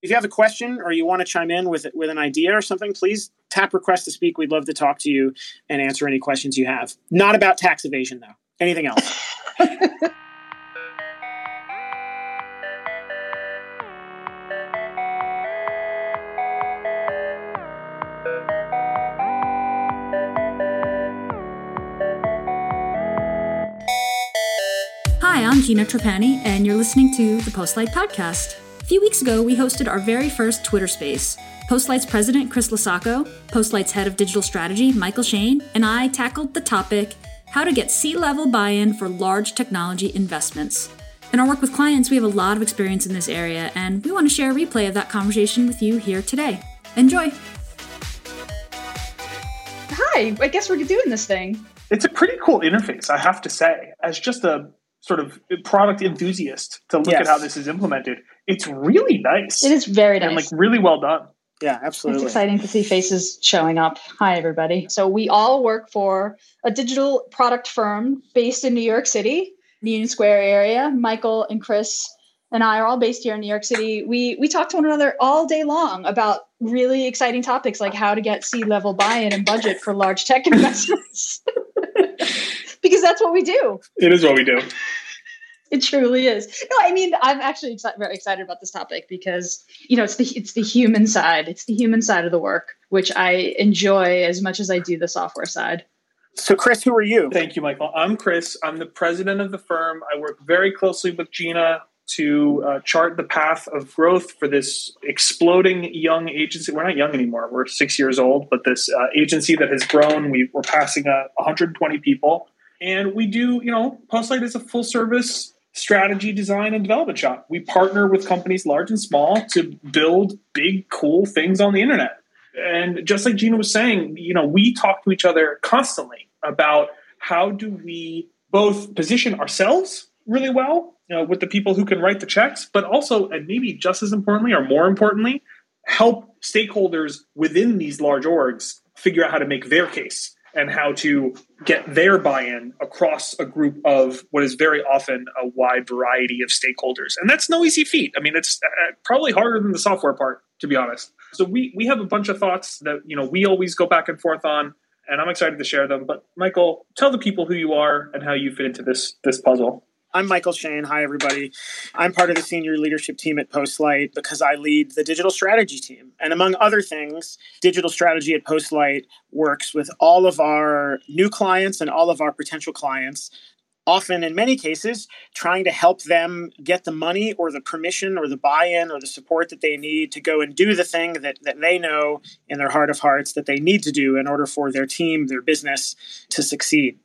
If you have a question or you want to chime in with with an idea or something, please tap request to speak. We'd love to talk to you and answer any questions you have. Not about tax evasion though. Anything else? Hi, I'm Gina Trapani, and you're listening to the Postlight Podcast. A few weeks ago, we hosted our very first Twitter space. Postlight's president, Chris LoSacco, Postlight's head of digital strategy, Michael Shane, and I tackled the topic how to get C level buy in for large technology investments. In our work with clients, we have a lot of experience in this area, and we want to share a replay of that conversation with you here today. Enjoy! Hi, I guess we're doing this thing. It's a pretty cool interface, I have to say. As just a sort of product enthusiast to look Yes. at how this is implemented, it's really nice. It is very nice. and like really well done. Yeah, absolutely. It's exciting to see faces showing up. Hi, everybody. So, we all work for a digital product firm based in New York City, the Union Square area. Michael and Chris and I are all based here in New York City. We we talk to one another all day long about really exciting topics like how to get C level buy in and budget for large tech investments. because that's what we do. It is what we do. It truly is. No, I mean, I'm actually exci- very excited about this topic because you know it's the it's the human side. It's the human side of the work, which I enjoy as much as I do the software side. So, Chris, who are you? Thank you, Michael. I'm Chris. I'm the president of the firm. I work very closely with Gina to uh, chart the path of growth for this exploding young agency. We're not young anymore. We're six years old, but this uh, agency that has grown. We, we're passing uh, 120 people. And we do, you know, Postlight is a full service strategy, design, and development shop. We partner with companies large and small to build big, cool things on the internet. And just like Gina was saying, you know, we talk to each other constantly about how do we both position ourselves really well you know, with the people who can write the checks, but also, and maybe just as importantly or more importantly, help stakeholders within these large orgs figure out how to make their case and how to get their buy-in across a group of what is very often a wide variety of stakeholders. And that's no easy feat. I mean it's uh, probably harder than the software part to be honest. So we we have a bunch of thoughts that you know we always go back and forth on and i'm excited to share them. But michael tell the people who you are and how you fit into this this puzzle I'm Michael Shane. Hi, everybody. I'm part of the senior leadership team at Postlight because I lead the digital strategy team. And among other things, digital strategy at Postlight works with all of our new clients and all of our potential clients. Often, in many cases, trying to help them get the money or the permission or the buy in or the support that they need to go and do the thing that, that they know in their heart of hearts that they need to do in order for their team, their business to succeed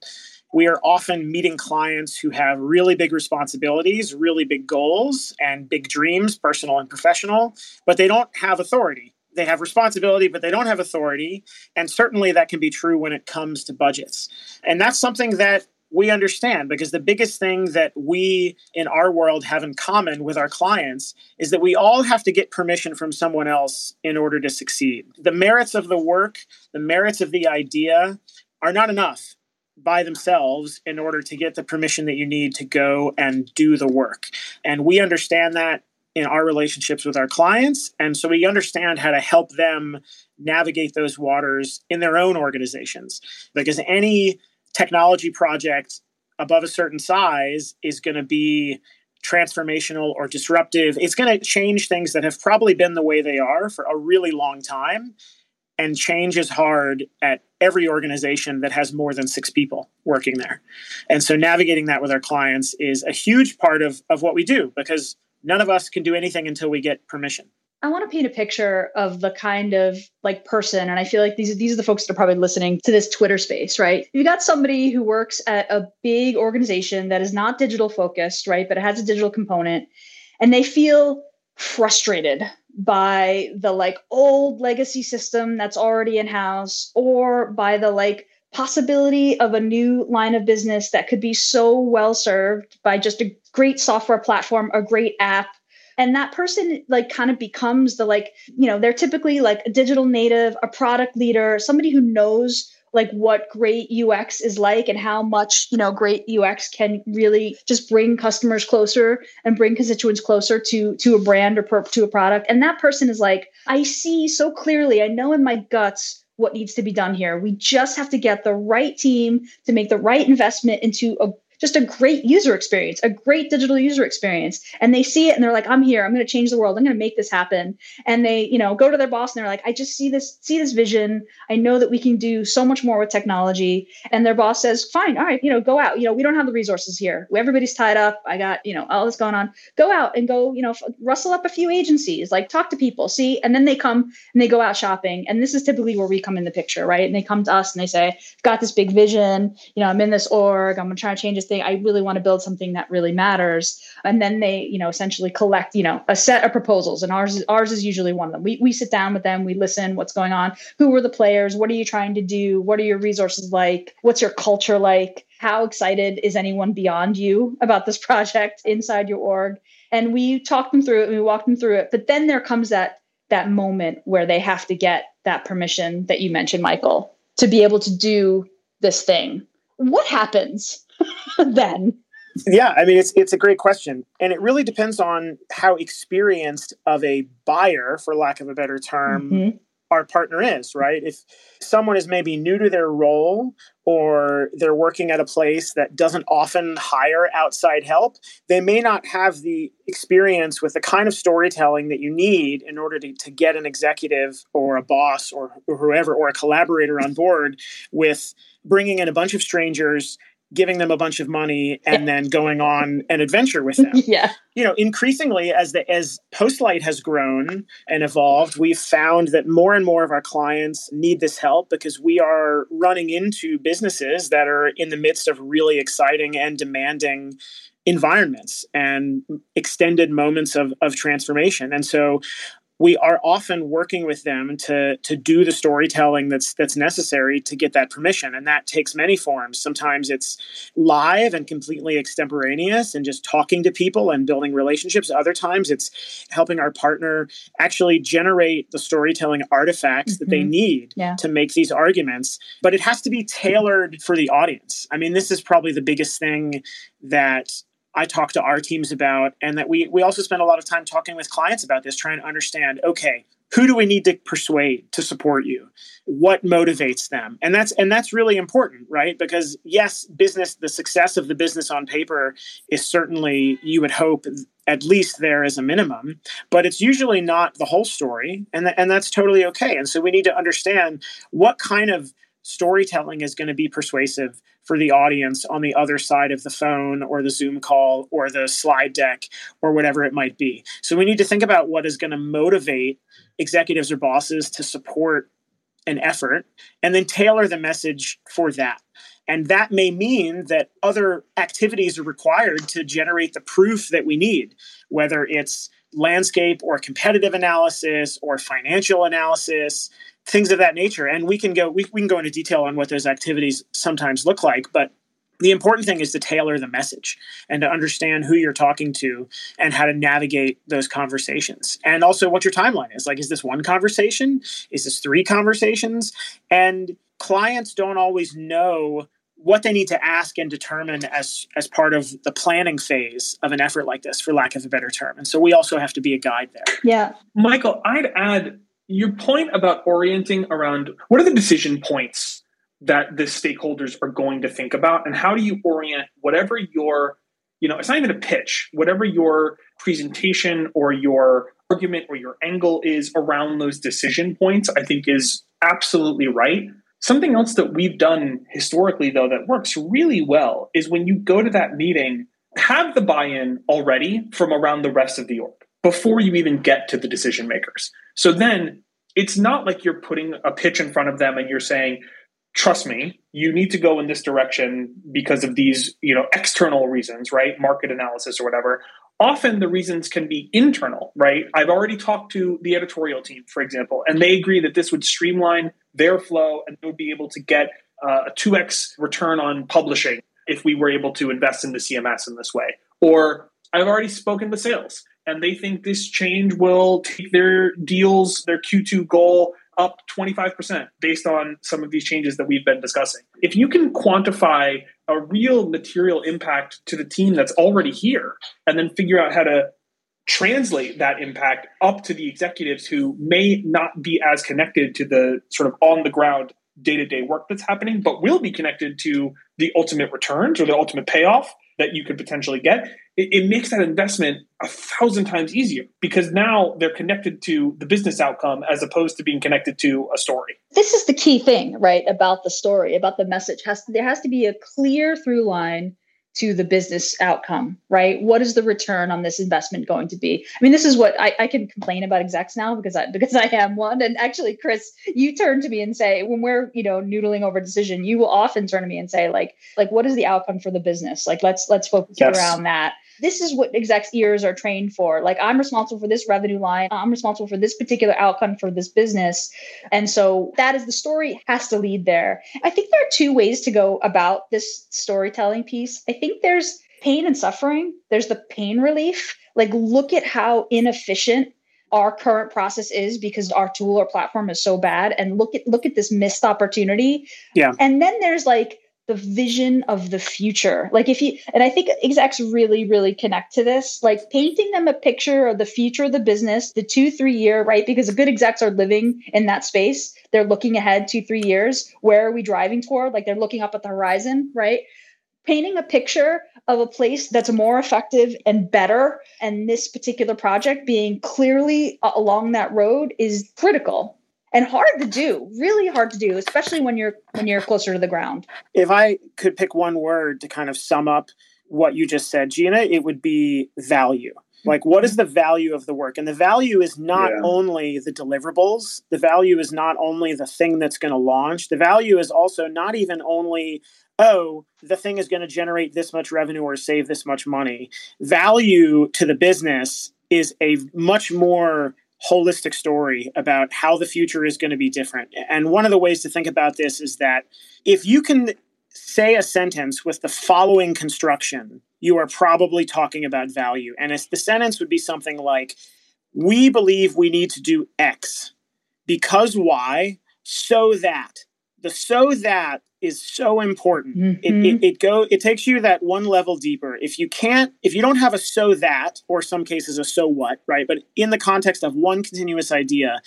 we are often meeting clients who have really big responsibilities, really big goals, and big dreams, personal and professional, but they don't have authority. They have responsibility, but they don't have authority. And certainly that can be true when it comes to budgets. And that's something that we understand because the biggest thing that we in our world have in common with our clients is that we all have to get permission from someone else in order to succeed. The merits of the work, the merits of the idea are not enough by themselves in order to get the permission that you need to go and do the work. And we understand that in our relationships with our clients. And so we understand how to help them navigate those waters in their own organizations. Because any technology project above a certain size is going to be transformational or disruptive. It's going to change things that have probably been the way they are for a really long time. And change is hard at every organization that has more than six people working there. And so navigating that with our clients is a huge part of, of what we do because none of us can do anything until we get permission. I want to paint a picture of the kind of like person, and I feel like these these are the folks that are probably listening to this Twitter space, right? You got somebody who works at a big organization that is not digital focused, right, but it has a digital component, and they feel frustrated by the like old legacy system that's already in house, or by the like possibility of a new line of business that could be so well served by just a great software platform, a great app. And that person like kind of becomes the like you know they're typically like a digital native a product leader somebody who knows like what great UX is like and how much, you know, great UX can really just bring customers closer and bring constituents closer to to a brand or per, to a product. And that person is like, I see so clearly, I know in my guts what needs to be done here. We just have to get the right team to make the right investment into a just a great user experience, a great digital user experience. And they see it and they're like, I'm here. I'm going to change the world. I'm going to make this happen. And they, you know, go to their boss and they're like, I just see this, see this vision. I know that we can do so much more with technology. And their boss says, fine. All right. You know, go out. You know, we don't have the resources here. Everybody's tied up. I got, you know, all this going on. Go out and go, you know, rustle up a few agencies, like talk to people, see. And then they come and they go out shopping. And this is typically where we come in the picture, right? And they come to us and they say, I've got this big vision. You know, I'm in this org. I'm going to try to change this I really want to build something that really matters. And then they, you know, essentially collect, you know, a set of proposals. And ours, ours is usually one of them. We, we sit down with them, we listen, what's going on, who are the players, what are you trying to do, what are your resources like, what's your culture like, how excited is anyone beyond you about this project inside your org? And we talk them through it and we walk them through it. But then there comes that that moment where they have to get that permission that you mentioned, Michael, to be able to do this thing. What happens then? Yeah, I mean it's it's a great question, and it really depends on how experienced of a buyer, for lack of a better term, mm-hmm. our partner is. Right? If someone is maybe new to their role, or they're working at a place that doesn't often hire outside help, they may not have the experience with the kind of storytelling that you need in order to, to get an executive or a boss or, or whoever or a collaborator on board with bringing in a bunch of strangers giving them a bunch of money and then going on an adventure with them. yeah. You know, increasingly as the as Postlight has grown and evolved, we've found that more and more of our clients need this help because we are running into businesses that are in the midst of really exciting and demanding environments and extended moments of, of transformation. And so we are often working with them to to do the storytelling that's that's necessary to get that permission and that takes many forms sometimes it's live and completely extemporaneous and just talking to people and building relationships other times it's helping our partner actually generate the storytelling artifacts mm-hmm. that they mm-hmm. need yeah. to make these arguments but it has to be tailored for the audience i mean this is probably the biggest thing that I talk to our teams about, and that we we also spend a lot of time talking with clients about this, trying to understand. Okay, who do we need to persuade to support you? What motivates them? And that's and that's really important, right? Because yes, business, the success of the business on paper is certainly you would hope at least there is a minimum, but it's usually not the whole story, and th- and that's totally okay. And so we need to understand what kind of storytelling is going to be persuasive for the audience on the other side of the phone or the Zoom call or the slide deck or whatever it might be. So we need to think about what is going to motivate executives or bosses to support an effort and then tailor the message for that. And that may mean that other activities are required to generate the proof that we need, whether it's landscape or competitive analysis or financial analysis things of that nature. And we can go we, we can go into detail on what those activities sometimes look like, but the important thing is to tailor the message and to understand who you're talking to and how to navigate those conversations. And also what your timeline is. Like is this one conversation? Is this three conversations? And clients don't always know what they need to ask and determine as as part of the planning phase of an effort like this for lack of a better term. And so we also have to be a guide there. Yeah. Michael i'd add your point about orienting around what are the decision points that the stakeholders are going to think about? And how do you orient whatever your you know it's not even a pitch whatever your presentation or your argument or your angle is around those decision points i think is absolutely right. Something else that we've done historically though that works really well is when you go to that meeting have the buy-in already from around the rest of the org before you even get to the decision makers. So then it's not like you're putting a pitch in front of them and you're saying, trust me, you need to go in this direction because of these, you know, external reasons, right? Market analysis or whatever. Often the reasons can be internal, right? I've already talked to the editorial team, for example, and they agree that this would streamline their flow and they would be able to get uh, a 2x return on publishing if we were able to invest in the CMS in this way. Or I've already spoken to sales and they think this change will take their deals, their Q2 goal up 25% based on some of these changes that we've been discussing. If you can quantify a real material impact to the team that's already here and then figure out how to translate that impact up to the executives who may not be as connected to the sort of on the ground day to day work that's happening, but will be connected to the ultimate returns or the ultimate payoff that you could potentially get, it, it, makes that investment a thousand times easier because now they're connected to the business outcome as opposed to being connected to a story. This is the key thing, right? About the story, about the message. Has there has to be a clear through line to the business outcome, right? What is the return on this investment going to be? I mean, this is what I, I, can complain about execs now because I because I am one. And actually, Chris, you turn to me and say, when we're, you know, noodling over a decision, you will often turn to me and say, like, like, what is the outcome for the business? Like, let's let's focus yes. around that this is what execs ears are trained for. Like I'm responsible for this revenue line. I'm responsible for this particular outcome for this business. And so that is the story has to lead there. I think there are two ways to go about this storytelling piece. I think there's pain and suffering. There's the pain relief. Like look at how inefficient our current process is because our tool or platform is so bad and look at look at this missed opportunity. Yeah. And then there's like the vision of the future. Like if you and I think execs really, really connect to this, like painting them a picture of the future of the business, the two, three year, right? Because good execs are living in that space. They're looking ahead two, three years. Where are we driving toward? Like they're looking up at the horizon, right? Painting a picture of a place that's more effective and better, and this particular project being clearly along that road is critical and hard to do really hard to do especially when you're when you're closer to the ground. If i could pick one word to kind of sum up what you just said gina it would be value. Like what is the value of the work? And the value is not yeah. only the deliverables. The value is not only the thing that's going to launch. The value is also not even only oh the thing is going to generate this much revenue or save this much money. Value to the business is a much more holistic story about how the future is going to be different. And one of the ways to think about this is that if you can say a sentence with the following construction, you are probably talking about value. And if the sentence would be something like, We believe we need to do X because Y, so that. The so that is so important. Mm-hmm. It, it, it go it takes you that one level deeper. If you can't, if you don't have a so that, or some cases a so what, right? But in the context of one continuous idea,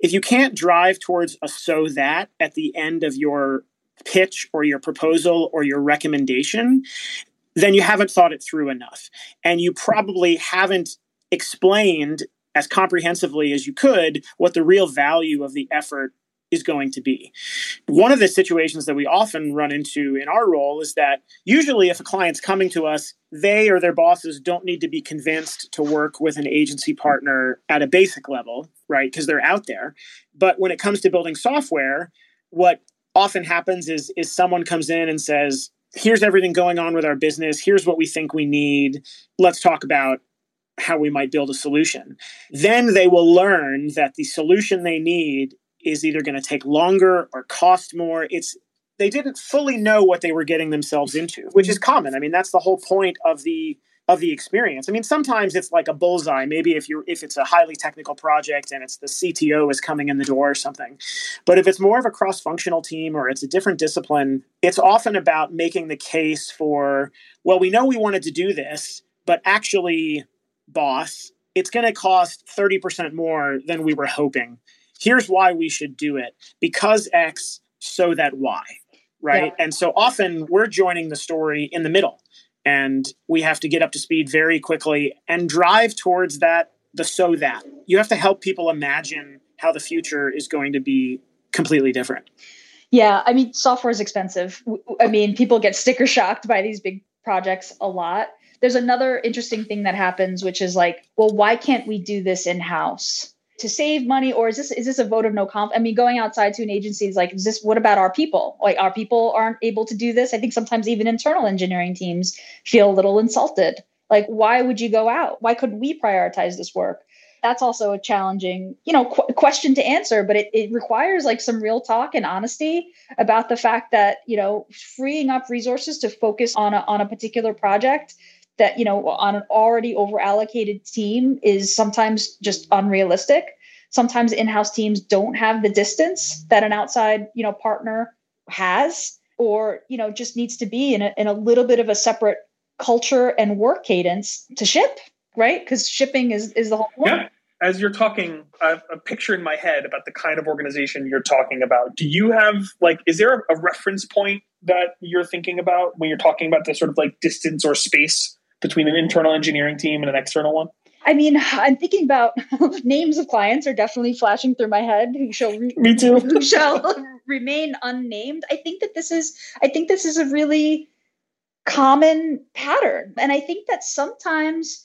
if you can't drive towards a so that at the end of your pitch or your proposal or your recommendation, then you haven't thought it through enough. And you probably haven't explained as comprehensively as you could what the real value of the effort is going to be. One of the situations that we often run into in our role is that usually if a client's coming to us, they or their bosses don't need to be convinced to work with an agency partner at a basic level, right? Because they're out there. But when it comes to building software, what often happens is is someone comes in and says, "Here's everything going on with our business. Here's what we think we need. Let's talk about how we might build a solution. Then they will learn that the solution they need is either going to take longer or cost more. It's they didn't fully know what they were getting themselves into, which is mm-hmm. common. I mean, that's the whole point of the of the experience. I mean, sometimes it's like a bullseye. Maybe if you're if it's a highly technical project and it's the CTO is coming in the door or something. But if it's more of a cross-functional team or it's a different discipline, it's often about making the case for, well, we know we wanted to do this, but actually, boss, it's going to cost 30% more than we were hoping here's why we should do it because X, so that Y, right? Yeah. And so often we're joining the story in the middle and we have to get up to speed very quickly and drive towards that, the so that. You have to help people imagine how the future is going to be completely different. Yeah, I mean, software is expensive. I mean, people get sticker shocked by these big projects a lot. There's another interesting thing that happens, which is like, well, why can't we do this in house? To save money or is this is this a vote of no confidence? I mean, going outside to an agency is like, is this what about our people? Like our people aren't able to do this. I think sometimes even internal engineering teams feel a little insulted. Like, why would you go out? Why couldn't we prioritize this work? That's also a challenging, you know, qu- question to answer, but it, it requires like some real talk and honesty about the fact that, you know, freeing up resources to focus on a, on a particular project that you know on an already over allocated team is sometimes just unrealistic. Sometimes in-house teams don't have the distance that an outside you know partner has or you know just needs to be in a, in a little bit of a separate culture and work cadence to ship right? Because shipping is is the whole point. yeah. As you're talking I have a picture in my head about the kind of organization you're talking about. Do you have like is there a reference point that you're thinking about when you're talking about the sort of like distance or space between an internal engineering team and an external one? I mean, I'm thinking about names of clients are definitely flashing through my head who shall re- me too. who shall remain unnamed. I think that this is I think this is a really common pattern, and I think that sometimes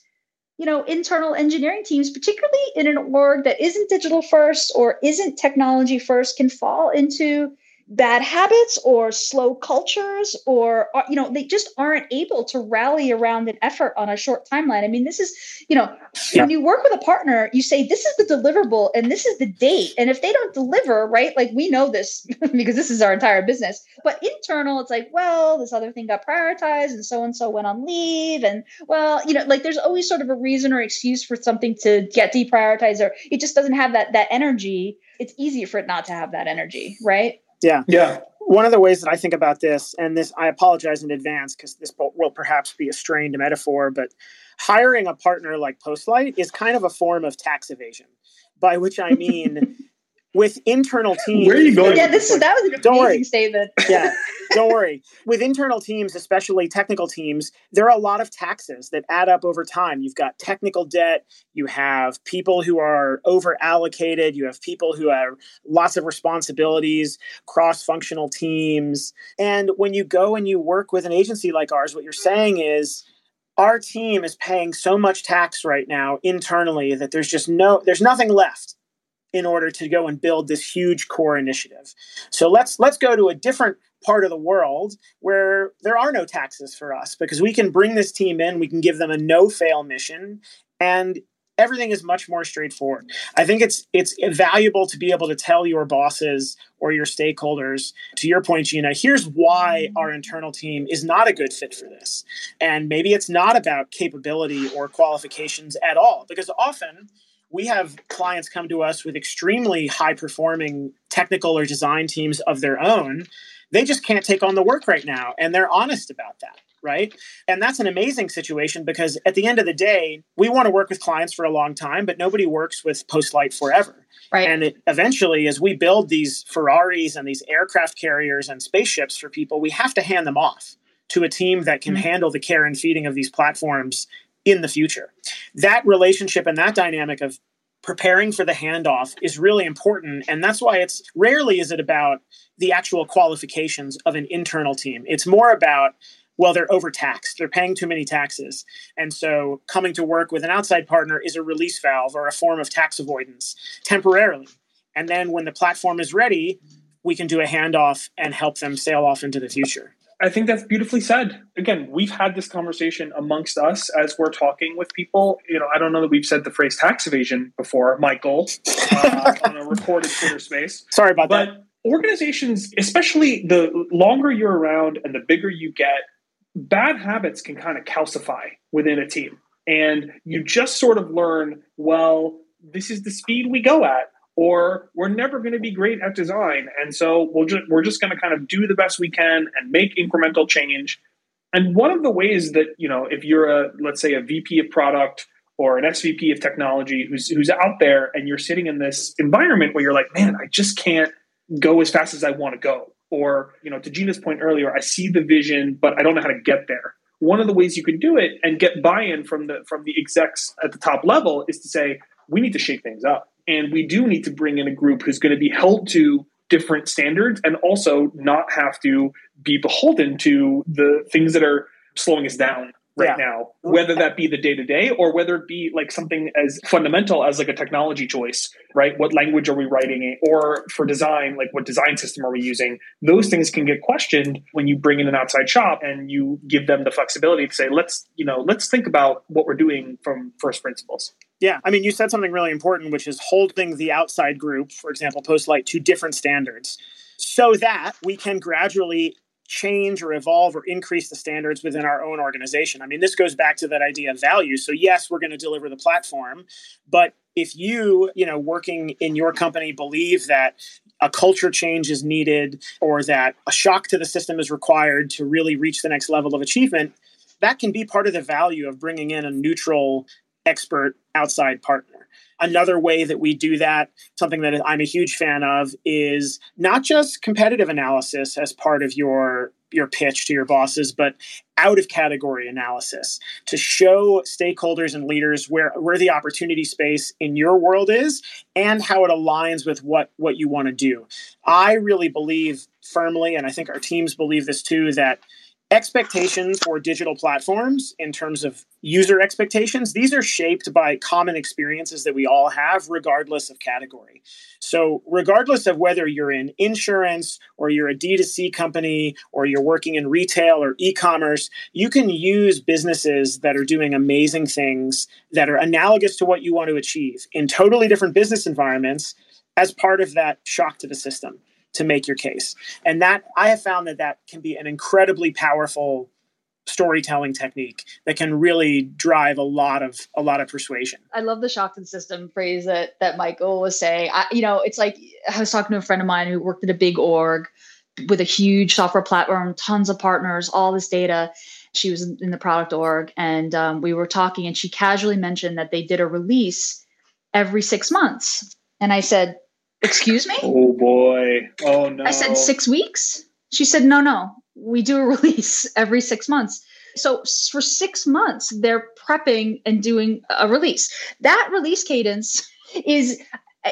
you know internal engineering teams particularly in an org that isn't digital first or isn't technology first can fall into bad habits or slow cultures or uh, you know they just aren't able to rally around an effort on a short timeline. I mean this is you know yeah. when you work with a partner you say this is the deliverable and this is the date. And if they don't deliver right like we know this because this is our entire business. But internal it's like well this other thing got prioritized and so and so went on leave and well you know like there's always sort of a reason or excuse for something to get deprioritized or it just doesn't have that that energy. It's easy for it not to have that energy right yeah. Yeah. One of the ways that I think about this, and this, I apologize in advance because this will perhaps be a strained metaphor, but hiring a partner like Postlight is kind of a form of tax evasion, by which I mean with internal teams. Where are you going? Yeah, this is that was an don't amazing worry. statement. yeah, don't worry. With internal teams, especially technical teams, there are a lot of taxes that add up over time. You've got technical debt. You have people who are over allocated. You have people who have lots of responsibilities, cross functional teams. And when you go and you work with an agency like ours, what you're saying is our team is paying so much tax right now internally that there's just no there's nothing left in order to go and build this huge core initiative. So let's let's go to a different part of the world where there are no taxes for us because we can bring this team in, we can give them a no fail mission and everything is much more straightforward. I think it's it's valuable to be able to tell your bosses or your stakeholders to your point Gina, here's why our internal team is not a good fit for this. And maybe it's not about capability or qualifications at all because often we have clients come to us with extremely high performing technical or design teams of their own. They just can't take on the work right now. And they're honest about that. Right. And that's an amazing situation because at the end of the day, we want to work with clients for a long time, but nobody works with Postlight forever. Right. And it, eventually, as we build these Ferraris and these aircraft carriers and spaceships for people, we have to hand them off to a team that can mm-hmm. handle the care and feeding of these platforms in the future. That relationship and that dynamic of preparing for the handoff is really important and that's why it's rarely is it about the actual qualifications of an internal team. It's more about well they're overtaxed they're paying too many taxes and so coming to work with an outside partner is a release valve or a form of tax avoidance temporarily. And then when the platform is ready we can do a handoff and help them sail off into the future I think that's beautifully said. Again, we've had this conversation amongst us as we're talking with people. You know, I don't know that we've said the phrase tax evasion before, Michael, uh, on a recorded Twitter space. Sorry about but that. Organizations, especially the longer you're around and the bigger you get, bad habits can kind of calcify within a team. And you just sort of learn, well, this is the speed we go at or we're never going to be great at design. And so we'll just we're just going to kind of do the best we can and make incremental change. And one of the ways that you know if you're a let's say a vp of product or an svp of technology who's who's out there and you're sitting in this environment where you're like man i just can't go as fast as i want to go. Or you know to gina's point earlier i see the vision but i don't know how to get there. One of the ways you can do it and get buy-in from the from the execs at the top level is to say we need to shake things up and we do need to bring in a group who's going to be held to different standards and also not have to be beholden to the things that are slowing us down right yeah. now, whether that be the day to day or whether it be like something as fundamental as like a technology choice, right? What language are we writing or for design, like what design system are we using? Those things can get questioned when you bring in an outside shop and you give them the flexibility to say, let's, you know, let's think about what we're doing from first principles. Yeah, I mean, you said something really important, which is holding the outside group, for example, Postlight, to different standards so that we can gradually change or evolve or increase the standards within our own organization. I mean, this goes back to that idea of value. So, yes, we're going to deliver the platform, but if you, you know, working in your company believe that a culture change is needed or that a shock to the system is required to really reach the next level of achievement, that can be part of the value of bringing in a neutral expert outside partner. Another way that we do that, something that I'm a huge fan of, is not just competitive analysis as part of your your pitch to your bosses, but out of category analysis to show stakeholders and leaders where, where the opportunity space in your world is and how it aligns with what, what you want to do. I really believe firmly, and I think our teams believe this too, that expectations for digital platforms in terms of user expectations these are shaped by common experiences that we all have regardless of category. So regardless of whether you're in insurance or you're a d2c company or you're working in retail or e-commerce you can use businesses that are doing amazing things that are analogous to what you want to achieve in totally different business environments as part of that shock to the system to make your case. And that I have found that that can be an incredibly powerful storytelling technique that can really drive a lot of a lot of persuasion. I love the shock to the system phrase that that Michael was saying. I, you know, it's like I was talking to a friend of mine who worked at a big org with a huge software platform, tons of partners, all this data. She was in the product org, and um, we were talking, and she casually mentioned that they did a release every six months. And I said, Excuse me? Oh boy. Oh no. I said six weeks. She said, no, no, we do a release every six months. So for six months, they're prepping and doing a release. That release cadence is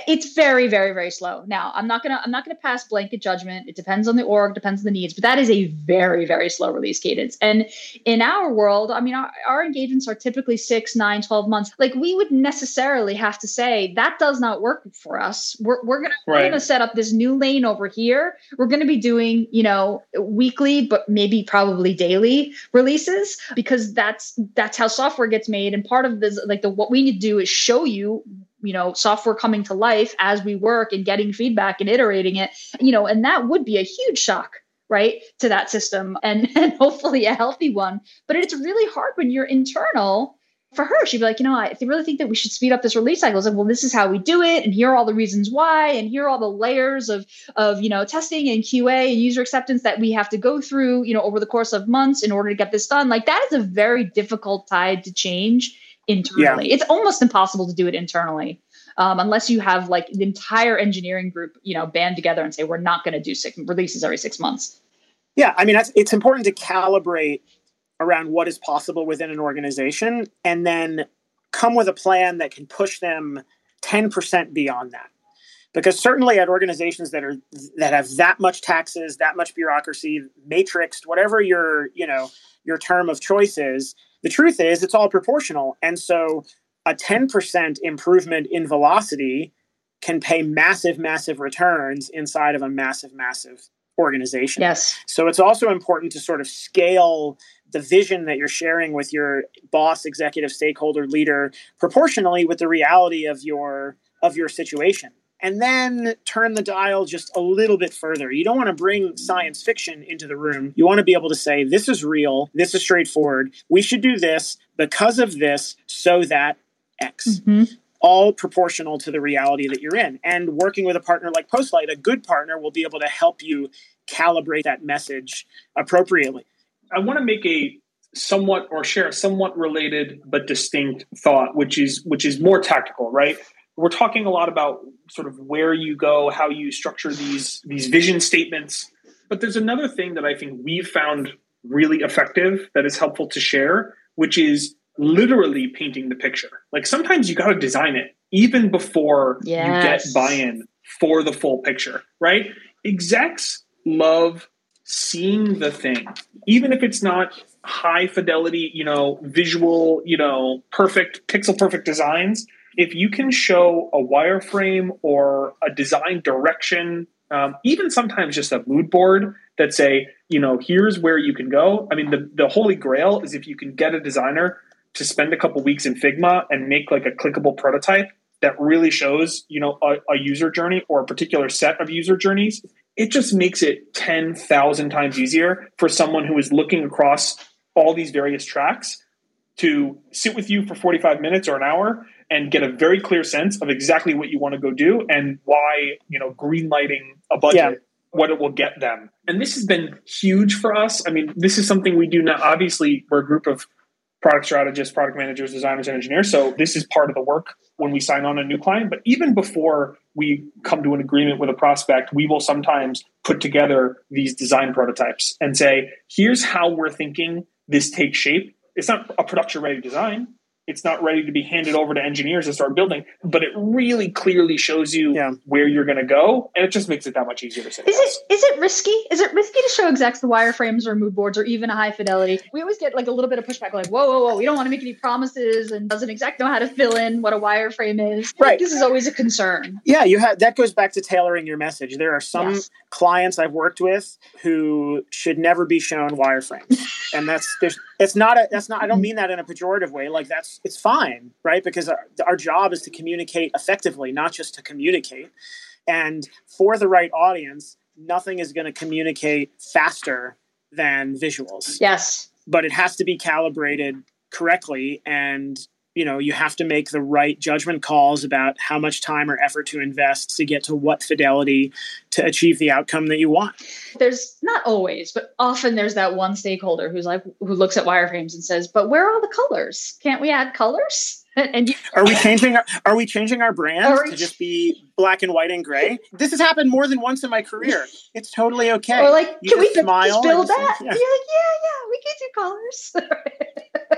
it's very very very slow. Now i'm not gonna i'm not gonna pass blanket judgment. It depends on the org depends on the needs but that is a very very slow release cadence. And in our world i mean our, our engagements are typically six nine 12 months. Like we would necessarily have to say that does not work for us. We're, we're gonna right. we're gonna set up this new lane over here. We're gonna be doing you know weekly but maybe probably daily releases because that's that's how software gets made. And part of this like the what we need to do is show you you know software coming to life as we work and getting feedback and iterating it you know and that would be a huge shock right to that system and, and hopefully a healthy one. But it's really hard when you're internal for her. She'd be like you know i really think that we should speed up this release cycle. It's like well this is how we do it and here are all the reasons why and here are all the layers of of you know testing and qa and user acceptance that we have to go through you know over the course of months in order to get this done. Like that is a very difficult tide to change internally. Yeah. It's almost impossible to do it internally. Um, unless you have like the entire engineering group, you know, band together and say we're not going to do six releases every six months. Yeah, I mean, it's important to calibrate around what is possible within an organization, and then come with a plan that can push them ten percent beyond that. Because certainly at organizations that are that have that much taxes, that much bureaucracy, matrixed, whatever your you know your term of choice is, the truth is, it's all proportional. And so a 10% improvement in velocity can pay massive, massive returns inside of a massive, massive organization. Yes. So it's also important to sort of scale the vision that you're sharing with your boss, executive, stakeholder, leader proportionally with the reality of your of your situation and then turn the dial just a little bit further. You don't want to bring science fiction into the room. You want to be able to say, this is real, this is straightforward, we should do this because of this, so that X. Mm-hmm. All proportional to the reality that you're in. And working with a partner like Postlight, a good partner will be able to help you calibrate that message appropriately. I want to make a somewhat or share a somewhat related but distinct thought, which is which is more tactical, right? we're talking a lot about sort of where you go, how you structure these these vision statements. But there's another thing that I think we've found really effective that is helpful to share, which is literally painting the picture. Like sometimes you got to design it even before yes. you get buy-in for the full picture, right? Execs love seeing the thing, even if it's not high fidelity, you know, visual, you know, perfect pixel perfect designs if you can show a wireframe or a design direction, um, even sometimes just a mood board that say, you know, here's where you can go. I mean, the, the holy grail is if you can get a designer to spend a couple weeks in Figma and make like a clickable prototype that really shows, you know, a, a user journey or a particular set of user journeys. It just makes it 10,000 times easier for someone who is looking across all these various tracks to sit with you for 45 minutes or an hour and get a very clear sense of exactly what you want to go do and why, you know, green lighting a budget, yeah. what it will get them. And this has been huge for us. I mean, this is something we do now. Obviously, we're a group of product strategists, product managers, designers, and engineers. So this is part of the work when we sign on a new client. But even before we come to an agreement with a prospect, we will sometimes put together these design prototypes and say, here's how we're thinking this takes shape. It's not a production ready design it's not ready to be handed over to engineers to start building, but it really clearly shows you yeah. where you're going to go, and it just makes it that much easier to say. Is yes. it is it risky? Is it risky to show execs the wireframes or mood boards or even a high fidelity? We always get like a little bit of pushback, like whoa, whoa, whoa, we don't want to make any promises, and does an exec know how to fill in what a wireframe is? Right. This is always a concern. Yeah, you have that goes back to tailoring your message. There are some yes. clients I've worked with who should never be shown wireframes, and that's there's it's not a that's not I don't mean that in a pejorative way. Like that's it's fine, right? Because our, our job is to communicate effectively, not just to communicate. And for the right audience, nothing is going to communicate faster than visuals. Yes. But it has to be calibrated correctly and you know you have to make the right judgment calls about how much time or effort to invest to get to what fidelity to achieve the outcome that you want. There's not always but often there's that one stakeholder who's like who looks at wireframes and says but where are all the colors? Can't we add colors? And you, are we changing our, are we changing our brand to just be black and white and gray this has happened more than once in my career it's totally okay or like you can we smile just build that yeah. you're like yeah yeah we can do colors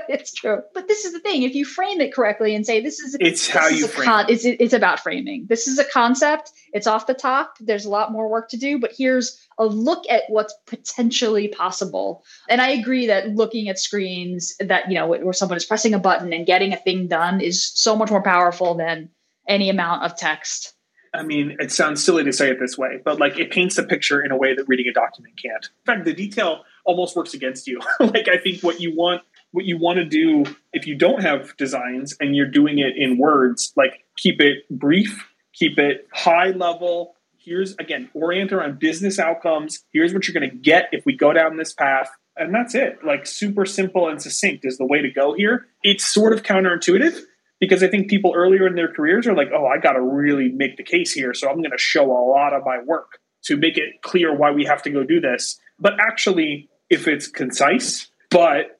it's true. But this is the thing: if you frame it correctly and say this is, it's how you frame. Con- it's it's about framing. This is a concept. It's off the top. There's a lot more work to do, but here's a look at what's potentially possible. And I agree that looking at screens that you know where someone is pressing a button and getting a thing done is so much more powerful than any amount of text. I mean, it sounds silly to say it this way, but like it paints a picture in a way that reading a document can't. In fact, the detail almost works against you. like I think what you want what you want to do if you don't have designs and you're doing it in words, like keep it brief, keep it high level. Here's again, orient around business outcomes. Here's what you're going to get if we go down this path. And that's it. Like super simple and succinct is the way to go here. It's sort of counterintuitive because I think people earlier in their careers are like, oh, I got to really make the case here. So I'm going to show a lot of my work to make it clear why we have to go do this. But actually, if it's concise, but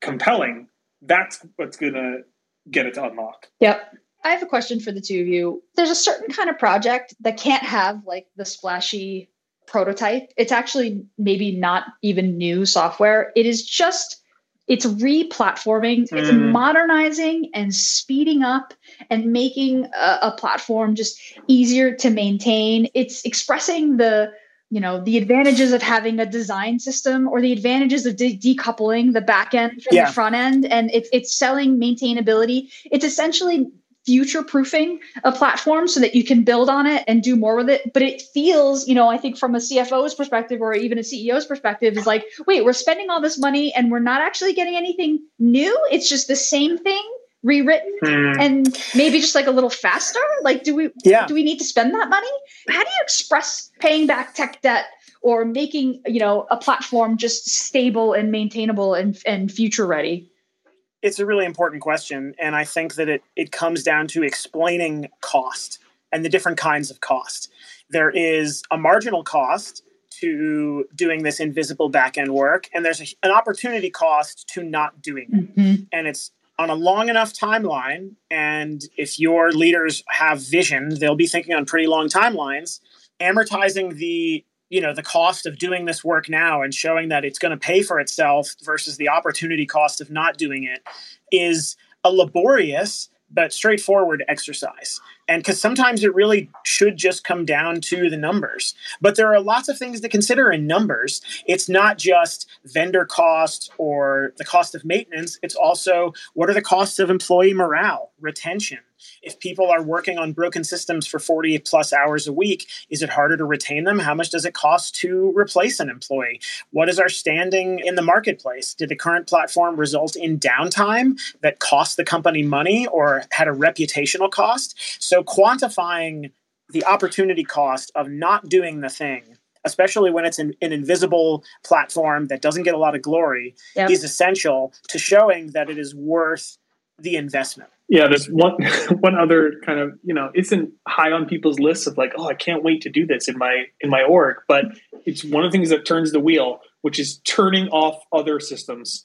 compelling, that's what's going to get it to unlock. Yep. I have a question for the two of you. There's a certain kind of project that can't have like the splashy prototype. It's actually maybe not even new software. It is just it's re-platforming mm. it's modernizing and speeding up and making a, a, platform just easier to maintain it's expressing the you know the advantages of having a design system or the advantages of de- decoupling the back end from yeah. the front end and it's it's selling maintainability it's essentially future proofing a platform so that you can build on it and do more with it. But it feels you know i think from a cfo's perspective or even a ceo's perspective is like wait we're spending all this money and we're not actually getting anything new. It's just the same thing rewritten mm. and maybe just like a little faster. Like do we yeah. do we need to spend that money? How do you express paying back tech debt or making you know a platform just stable and maintainable and, and future ready it's a really important question and i think that it it comes down to explaining cost and the different kinds of cost there is a marginal cost to doing this invisible backend work and there's a, an opportunity cost to not doing it mm-hmm. and it's on a long enough timeline, and if your leaders have vision, they'll be thinking on pretty long timelines. Amortizing the you know the cost of doing this work now and showing that it's going to pay for itself versus the opportunity cost of not doing it is a laborious but straightforward exercise. And because sometimes it really should just come down to the numbers. But there are lots of things to consider in numbers. It's not just vendor cost or the cost of maintenance, it's also what are the costs of employee morale, retention, if people are working on broken systems for 40 plus hours a week, is it harder to retain them? How much does it cost to replace an employee? What is our standing in the marketplace? Did the current platform result in downtime that cost the company money or had a reputational cost? So quantifying the opportunity cost of not doing the thing especially when it's an, an, invisible platform that doesn't get a lot of glory, yep. is essential to showing that it is worth the investment. Yeah, there's one one other kind of you know isn't high on people's lists of like oh I can't wait to do this in my in my org, but it's one of the things that turns the wheel, which is turning off other systems.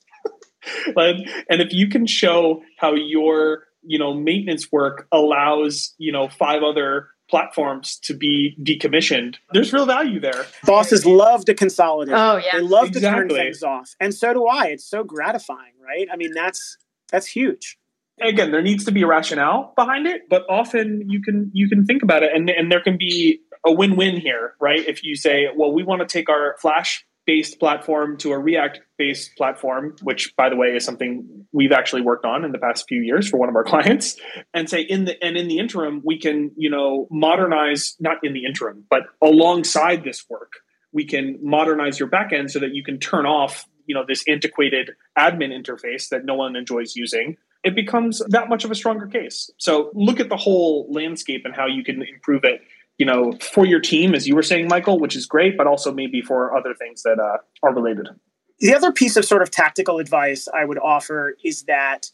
and if you can show how your you know maintenance work allows you know five other platforms to be decommissioned there's real value there. Bosses love to consolidate. Oh yeah. They love exactly. to turn things off. And so do i. It's so gratifying right? I mean that's that's huge again there needs to be a rationale behind it but often you can you can think about it and and there can be a win-win here right? If you say well we want to take our flash based platform to a react based platform which by the way is something we've actually worked on in the past few years for one of our clients and say in the and in the interim we can you know modernize not in the interim but alongside this work we can modernize your backend so that you can turn off you know this antiquated admin interface that no one enjoys using it becomes that much of a stronger case so look at the whole landscape and how you can improve it you know, for your team, as you were saying, Michael, which is great, but also maybe for other things that uh, are related. The other piece of sort of tactical advice I would offer is that,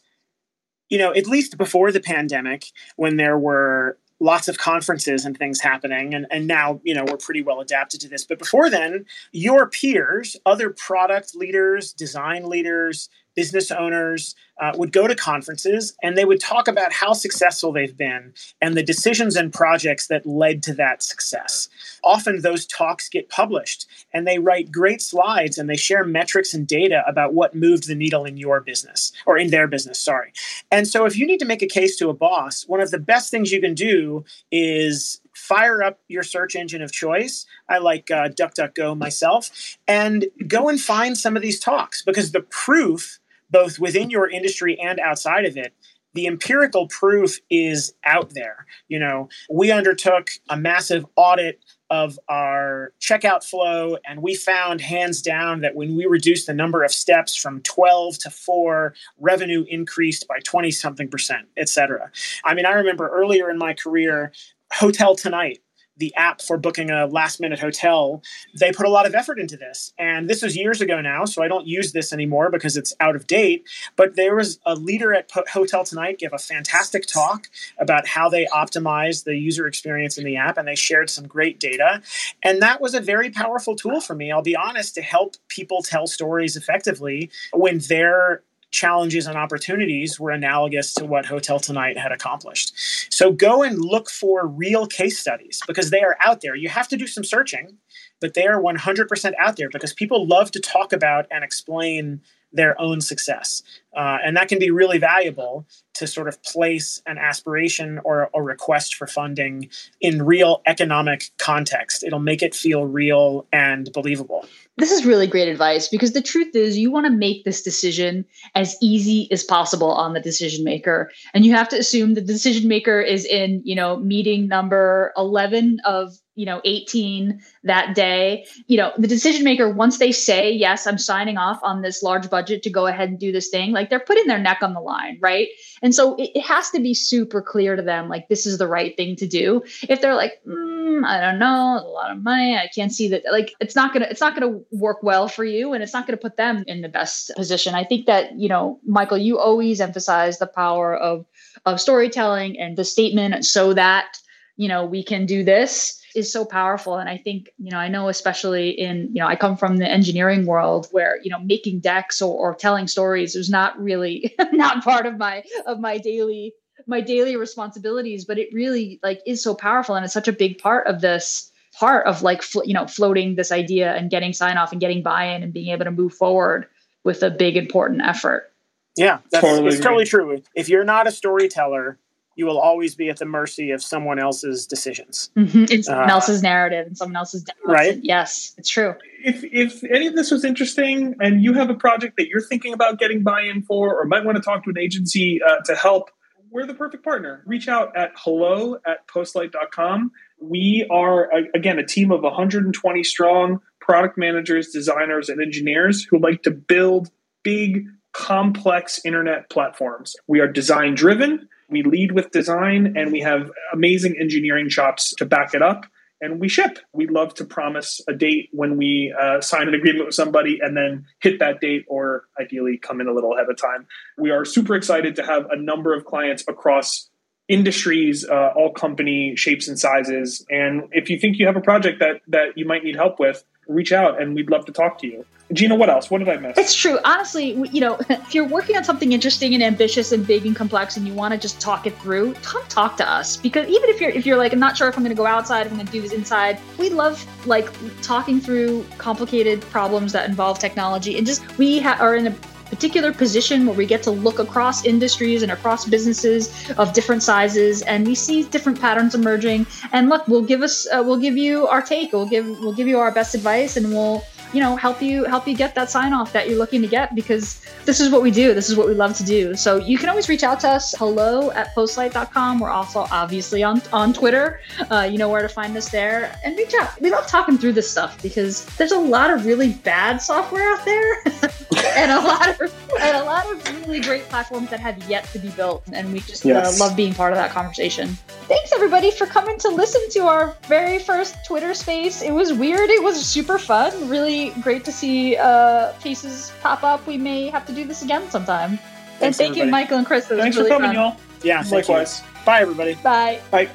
you know, at least before the pandemic, when there were lots of conferences and things happening and, and now you know we're pretty well adapted to this but before then your peers other product leaders design leaders business owners uh, would go to conferences and they would talk about how successful they've been and the decisions and projects that led to that success. Often those talks get published and they write great slides and they share metrics and data about what moved the needle in your business or in their business, sorry. And so if you need to make a case to a boss, one of the best things you can do is fire up your search engine of choice. I like uh, DuckDuckGo myself, and go and find some of these talks because the proof both within your industry and outside of it the empirical proof is out there. You know, we undertook a massive audit of our checkout flow, and we found hands down that when we reduced the number of steps from 12 to 4, revenue increased by 20 something percent, et cetera. I mean, I remember earlier in my career, Hotel Tonight the app for booking a last minute hotel, they put a lot of effort into this. And this was years ago now, so I don't use this anymore because it's out of date. But there was a leader at Hotel Tonight gave a fantastic talk about how they optimize the user experience in the app, and they shared some great data. And that was a very powerful tool for me, I'll be honest, to help people tell stories effectively when they're challenges and opportunities were analogous to what Hotel Tonight had accomplished. So go and look for real case studies because they are out there. You have to do some searching, but they are 100% out there because people love to talk about and explain their own success. Uh, and that can be really valuable to sort of place an aspiration or a request for funding in real economic context. It'll make it feel real and believable. This is really great advice because the truth is, you want to make this decision as easy as possible on the decision maker. And you have to assume the decision maker is in, you know, meeting number 11 of you know 18 that day. You know the decision maker once they say yes i'm signing off on this large budget to go ahead and do this thing like they're putting their neck on the line right? And so it, it has to be super clear to them like this is the right thing to do. If they're like mm, i don't know a lot of money i can't see that like it's not gonna it's not gonna work well for you and it's not gonna put them in the best position. I think that you know michael you always emphasize the power of of storytelling and the statement so that you know we can do this is so powerful. And i think you know i know especially in you know i come from the engineering world where you know making decks or, or telling stories is not really not part of my of my daily my daily responsibilities but it really like is so powerful. And it's such a big part of this part of like fl- you know floating this idea and getting sign off and getting buy-in and being able to move forward with a big important effort. Yeah that's totally, it's totally true. If you're not a storyteller you will always be at the mercy of someone else's decisions. Mm-hmm. And someone uh, else's narrative and someone else's right. Yes, it's true. If if any of this was interesting and you have a project that you're thinking about getting buy-in for, or might want to talk to an agency uh, to help, we're the perfect partner. Reach out at hello at postlight.com. We are again a team of 120 strong product managers, designers, and engineers who like to build big complex internet platforms. We are design driven. We lead with design and we have amazing engineering chops to back it up. and we ship. We love to promise a date when we uh, sign an agreement with somebody and then hit that date or ideally come in a little ahead of time. We are super excited to have a number of clients across industries, uh, all company shapes and sizes. And if you think you have a project that that you might need help with, reach out and we'd love to talk to you. Gina, what else? What did I miss? It's true. Honestly, you know, if you're working on something interesting and ambitious and big and complex, and you want to just talk it through, come talk to us. Because even if you're if you're like, I'm not sure if I'm going to go outside, I'm going to do this inside, we love like talking through complicated problems that involve technology, and just we ha- are in a particular position where we get to look across industries and across businesses of different sizes and we see different patterns emerging and look we'll give us uh, we'll give you our take we'll give we'll give you our best advice and we'll you know help you help you get that sign off that you're looking to get because this is what we do. This is what we love to do. So you can always reach out to us hello at postlight.com we're also obviously on on twitter. Uh, you know where to find us there and reach out. We love talking through this stuff because there's a lot of really bad software out there and a lot of and a lot of really great platforms that have yet to be built. And we just uh, yes. uh, love being part of that conversation. Thanks everybody for coming to listen to our very first twitter space. It was weird. It was super fun. Really great to see uh, faces pop up. We may have to do this again sometime. Thanks, and thank everybody. you, Michael and Chris. Thanks really for coming, fun. y'all. Yeah, likewise. Bye, everybody. Bye. Bye.